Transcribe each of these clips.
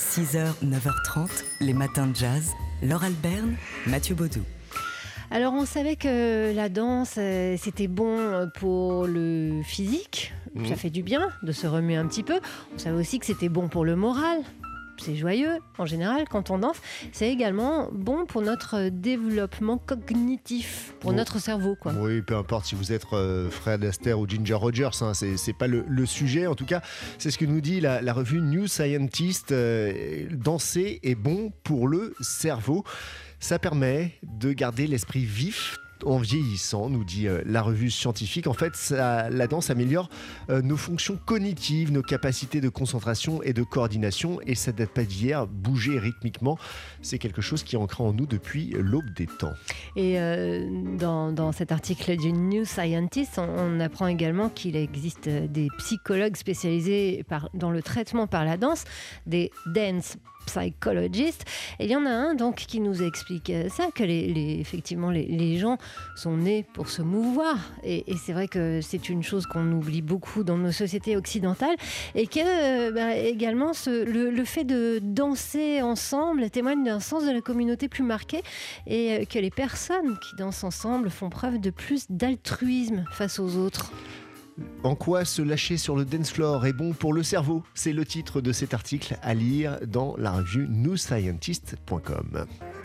6h, 9h30, les matins de jazz. Laure Alberne, Mathieu Baudou. Alors on savait que la danse, euh, c'était bon pour le physique, Mhm. ça fait du bien de se remuer un petit peu. On savait aussi que c'était bon pour le moral. C'est joyeux en général quand on danse. C'est également bon pour notre développement cognitif, pour Bon. notre cerveau. Quoi. Oui, peu importe si vous êtes euh, Fred Astaire ou Ginger Rogers, hein, c'est pas le, le sujet. En tout cas, c'est ce que nous dit la, la revue New Scientist. euh, danser est bon pour le cerveau. Ça permet de garder l'esprit vif en vieillissant, nous dit euh, la revue scientifique. En fait, la danse améliore euh, nos fonctions cognitives, nos capacités de concentration et de coordination. Et ça date pas d'hier. Bouger rythmiquement, c'est quelque chose qui est ancré en nous depuis l'aube des temps. Et euh, dans, cet article du New Scientist, on, apprend également qu'il existe des psychologues spécialisés dans le traitement par la danse, des dance psychologists. Et il y en a un donc qui nous explique ça, que les, effectivement les gens sont nés pour se mouvoir. Et, c'est vrai que c'est une chose qu'on oublie beaucoup dans nos sociétés occidentales. Et que euh, bah, également le fait de danser ensemble témoigne d'un sens de la communauté plus marqué et euh, que les personnes qui dansent ensemble font preuve de plus d'altruisme face aux autres. En quoi se lâcher sur le dance floor est bon pour le cerveau? C'est le titre de cet article à lire dans la revue newscientist.com.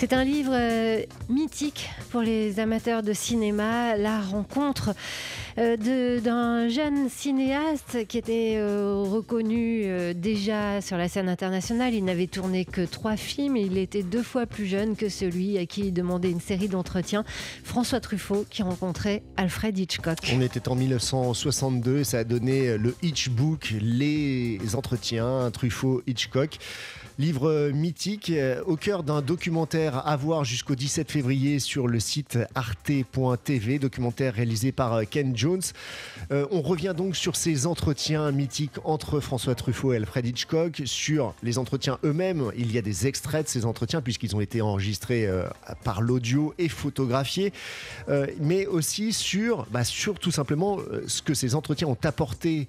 C'est un livre euh, mythique pour les amateurs de cinéma, la rencontre euh, d'un jeune cinéaste qui était euh, reconnu déjà sur la scène internationale. Il n'avait tourné que trois films il était deux fois plus jeune que celui à qui il demandait une série d'entretiens, François Truffaut, qui rencontrait Alfred Hitchcock. On était en 1962 et ça a donné le Hitchbook, les entretiens Truffaut-Hitchcock. Livre mythique euh, au cœur d'un documentaire à voir jusqu'au 17 février sur le site arte.tv, documentaire réalisé par euh, Ken Jones. Euh, on revient donc sur ces entretiens mythiques entre François Truffaut et Alfred Hitchcock, sur les entretiens eux-mêmes. Il y a des extraits de ces entretiens puisqu'ils ont été enregistrés par l'audio et photographiés, mais aussi sur, bah, sur tout simplement ce que ces entretiens ont apporté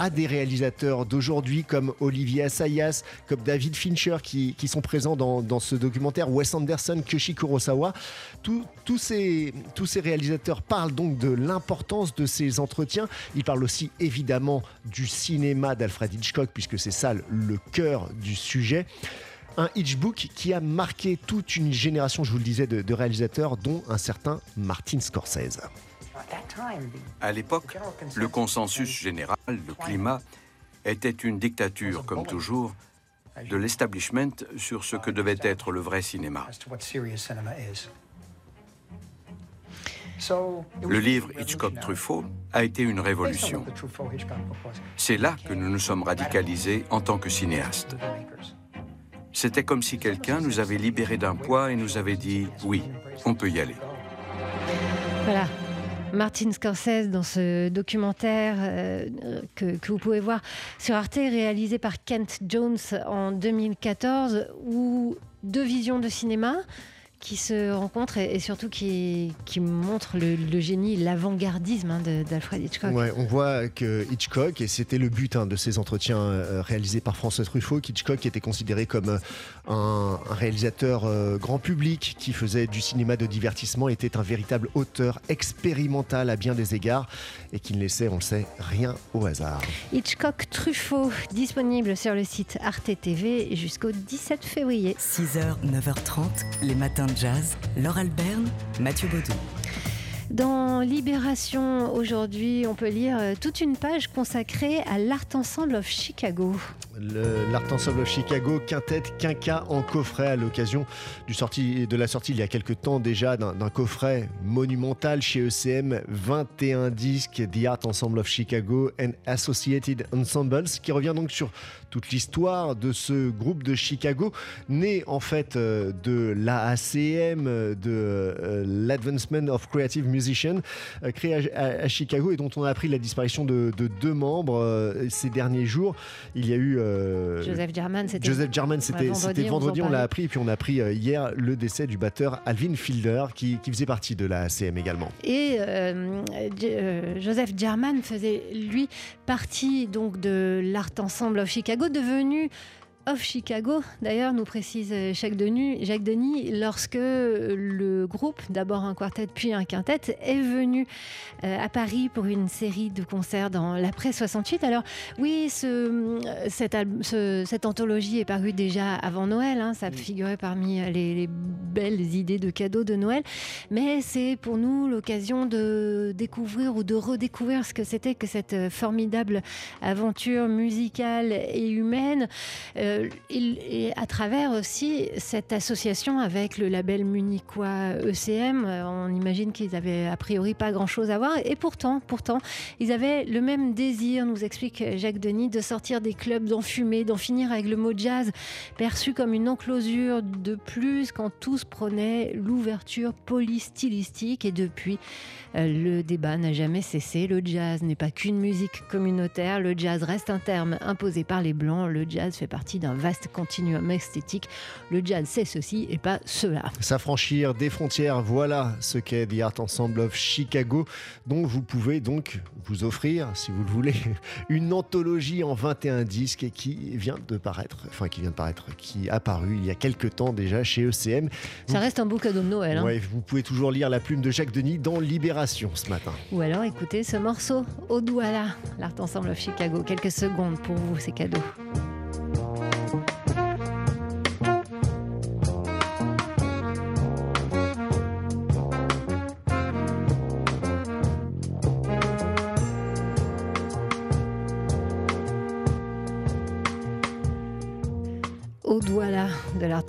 à des réalisateurs d'aujourd'hui comme Olivier Assayas, comme David Fincher qui, sont présents dans, ce documentaire, Wes Anderson, Kyoshi Kurosawa. Tous- ces, réalisateurs parlent donc de l'importance de ces entretiens. Ils parlent aussi évidemment du cinéma d'Alfred Hitchcock puisque c'est ça le, cœur du sujet. Un Hitchbook qui a marqué toute une génération, je vous le disais, de réalisateurs, dont un certain Martin Scorsese. À l'époque, le consensus général, le climat, était une dictature, comme toujours, de l'establishment sur ce que devait être le vrai cinéma. Le livre Hitchcock-Truffaut a été une révolution. C'est là que nous nous sommes radicalisés en tant que cinéastes. C'était comme si quelqu'un nous avait libérés d'un poids et nous avait dit oui, on peut y aller. Voilà. Martin Scorsese dans ce documentaire euh, que, que vous pouvez voir sur Arte, réalisé par Kent Jones en 2014, où deux visions de cinéma qui se rencontrent et, et surtout qui, qui montrent le, le génie, l'avant-gardisme hein, d'Alfred Hitchcock. Ouais, on voit que Hitchcock, et c'était le but hein, de ces entretiens euh, réalisés par François Truffaut, qu'Hitchcock était considéré comme euh, un, un réalisateur euh, grand public qui faisait du cinéma de divertissement, était un véritable auteur expérimental à bien des égards et qui ne laissait, on le sait, rien au hasard. Hitchcock Truffaut, disponible sur le site Arte TV jusqu'au 17 février. 6h, 9h30, les matins jazz. Laure Alberne, Mathieu Baudou. Dans Libération aujourd'hui, on peut lire euh, toute une page consacrée à l'Art Ensemble of Chicago. L'Art Ensemble of Chicago, quintette, quinca en coffret à l'occasion de la sortie il y a quelques temps déjà d'un coffret monumental chez ECM, 21 disques, The Art Ensemble of Chicago and Associated Ensembles, qui revient donc sur toute l'histoire de ce groupe de Chicago, né en fait euh, de l'AACM, de euh, l'Advancement of Creative Musician, euh, créé à, Chicago et dont on a appris la disparition de, de deux membres ces derniers jours. Il y a eu euh, Joseph German, c'était Joseph German, c'était vendredi, vendredi, on l'a appris. Et puis on a appris euh, hier le décès du batteur Alvin Fielder, qui, qui faisait partie de la CM également. Et euh, Joseph German faisait lui partie donc de l'Art Ensemble of Chicago, devenu of Chicago. D'ailleurs, nous précise euh, Jacques Denis, Jacques Denis, lorsque le groupe, d'abord un quartet puis un quintet, est venu euh, à Paris pour une série de concerts dans l'après 68. Alors oui, ce, cette, al- ce- cette anthologie est parue déjà avant Noël. hein, ça figurait parmi les, les belles idées de cadeaux de Noël. Mais c'est pour nous l'occasion de découvrir ou de redécouvrir ce que c'était que cette euh, formidable aventure musicale et humaine. Euh, il- et à travers aussi cette association avec le label munichois ECM, euh, on imagine qu'ils avaient a priori pas grand-chose à voir. Et pourtant, pourtant, ils avaient le même désir, nous explique Jacques Denis, de sortir des clubs, d'en fumer, d'en finir avec le mot jazz, perçu comme une enclosure de plus quand tous prenaient l'ouverture polystylistique. Et depuis, euh, le débat n'a jamais cessé. Le jazz n'est pas qu'une musique communautaire. Le jazz reste un terme imposé par les Blancs. Le jazz fait partie d'un vaste continuum esthétique. Le jazz, c'est ceci et pas cela. S'affranchir des frontières, voilà ce qu'est The Art Ensemble of Chicago, dont vous pouvez donc vous offrir, si vous le voulez, une anthologie en 21 disques qui vient de paraître, enfin qui vient de paraître, qui a paru il y a quelques temps déjà chez ECM. Ça reste un beau cadeau de Noël. hein. Ouais, vous pouvez toujours lire la plume de Jacques Denis dans Libération ce matin. Ou alors écoutez ce morceau, Au Douala, l'Art Ensemble of Chicago. Quelques secondes pour vous, c'est cadeau.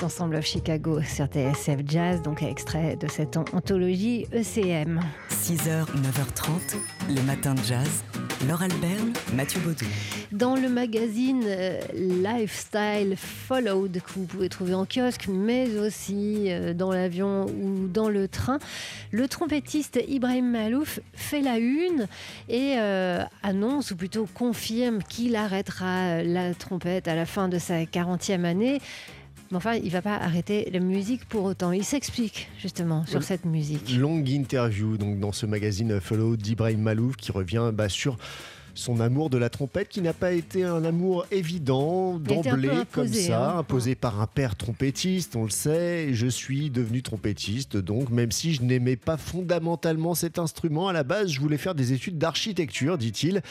Ensemble of Chicago sur TSF Jazz, donc extrait de cette an- anthologie ECM. 6h, 9h30, les matins de jazz. Laure Alberne, Mathieu Baudou. Dans le magazine euh, Lifestyle Followed, que vous pouvez trouver en kiosque, mais aussi euh, dans l'avion ou dans le train, le trompettiste Ibrahim Malouf fait la une et euh, annonce, ou plutôt confirme, qu'il arrêtera la trompette à la fin de sa 40e année. Mais enfin, il ne va pas arrêter la musique pour autant. Il s'explique justement sur Oui. cette musique. Longue interview donc dans ce magazine Follow d'Ibrahim Malouf qui revient bah, sur son amour de la trompette qui n'a pas été un amour évident d'emblée comme ça, hein. imposé par un père trompettiste, on le sait, je suis devenu trompettiste donc même si je n'aimais pas fondamentalement cet instrument à la base, je voulais faire des études d'architecture, dit-il.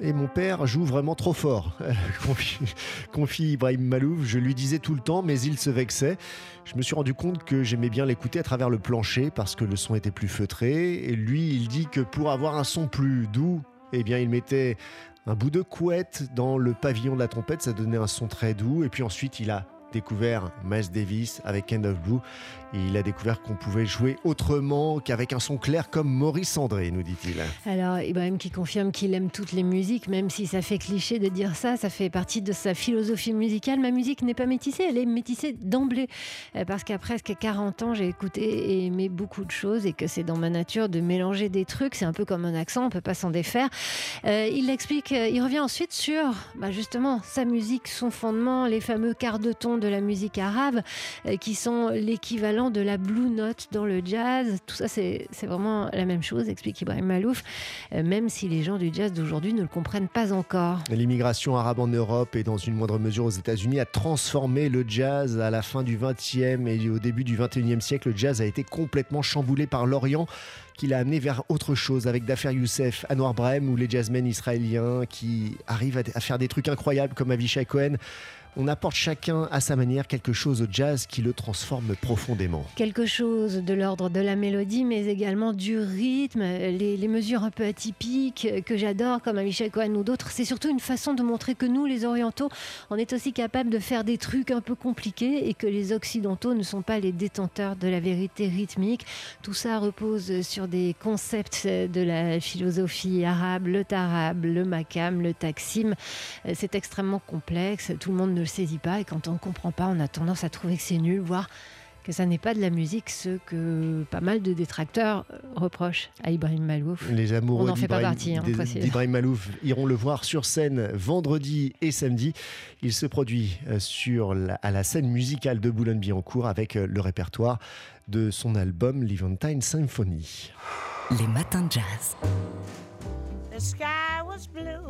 Et mon père joue vraiment trop fort, confie, Ibrahim Malouf. Je lui disais tout le temps, mais il se vexait. Je me suis rendu compte que j'aimais bien l'écouter à travers le plancher parce que le son était plus feutré. Et lui, il dit que pour avoir un son plus doux, eh bien, il mettait un bout de couette dans le pavillon de la trompette. Ça donnait un son très doux. Et puis ensuite, il a découvert Miles Davis avec End of Blue. Il a découvert qu'on pouvait jouer autrement qu'avec un son clair comme Maurice André, nous dit-il. Alors, Ibrahim qui confirme qu'il aime toutes les musiques, même si ça fait cliché de dire ça, ça fait partie de sa philosophie musicale. Ma musique n'est pas métissée, elle est métissée d'emblée. Euh, Parce qu'à presque 40 ans, j'ai écouté et aimé beaucoup de choses et que c'est dans ma nature de mélanger des trucs. C'est un peu comme un accent, on peut pas s'en défaire. Euh, il explique, euh, il revient ensuite sur bah, justement sa musique, son fondement, les fameux quarts de ton de la musique arabe, euh, qui sont l'équivalent de la blue note dans le jazz. Tout ça, c'est vraiment la même chose, explique Ibrahim Malouf, euh, même si les gens du jazz d'aujourd'hui ne le comprennent pas encore. L'immigration arabe en Europe et dans une moindre mesure aux États-Unis a transformé le jazz à la fin du 20e et au début du 21e siècle. Le jazz a été complètement chamboulé par l'Orient qui l'a amené vers autre chose avec Dafer Youssef, Anwar Brahim ou les jazzmen israéliens qui arrivent à faire des trucs incroyables comme Avishai Cohen. On apporte chacun à sa manière quelque chose au jazz qui le transforme profondément. Quelque chose de l'ordre de la mélodie, mais également du rythme, les, mesures un peu atypiques que j'adore, comme Michel Cohen ou d'autres. C'est surtout une façon de montrer que nous, les Orientaux, on est aussi capable de faire des trucs un peu compliqués et que les Occidentaux ne sont pas les détenteurs de la vérité rythmique. Tout ça repose sur des concepts de la philosophie arabe, le tarab, le makam, le taksim. C'est extrêmement complexe, tout le monde ne le saisit pas et quand on ne comprend pas, on a tendance à trouver que c'est nul, voire que ça n'est pas de la musique, ce que pas mal de détracteurs euh, reprochent à Ibrahim Malouf. Les amoureux partie, hein, d'Ibrahim Malouf iront le voir sur scène vendredi et samedi. Il se produit euh, sur la- à la scène musicale de Boulogne-Billancourt avec euh, le répertoire de son album Levantine Symphony. Les matins de jazz. The sky was blue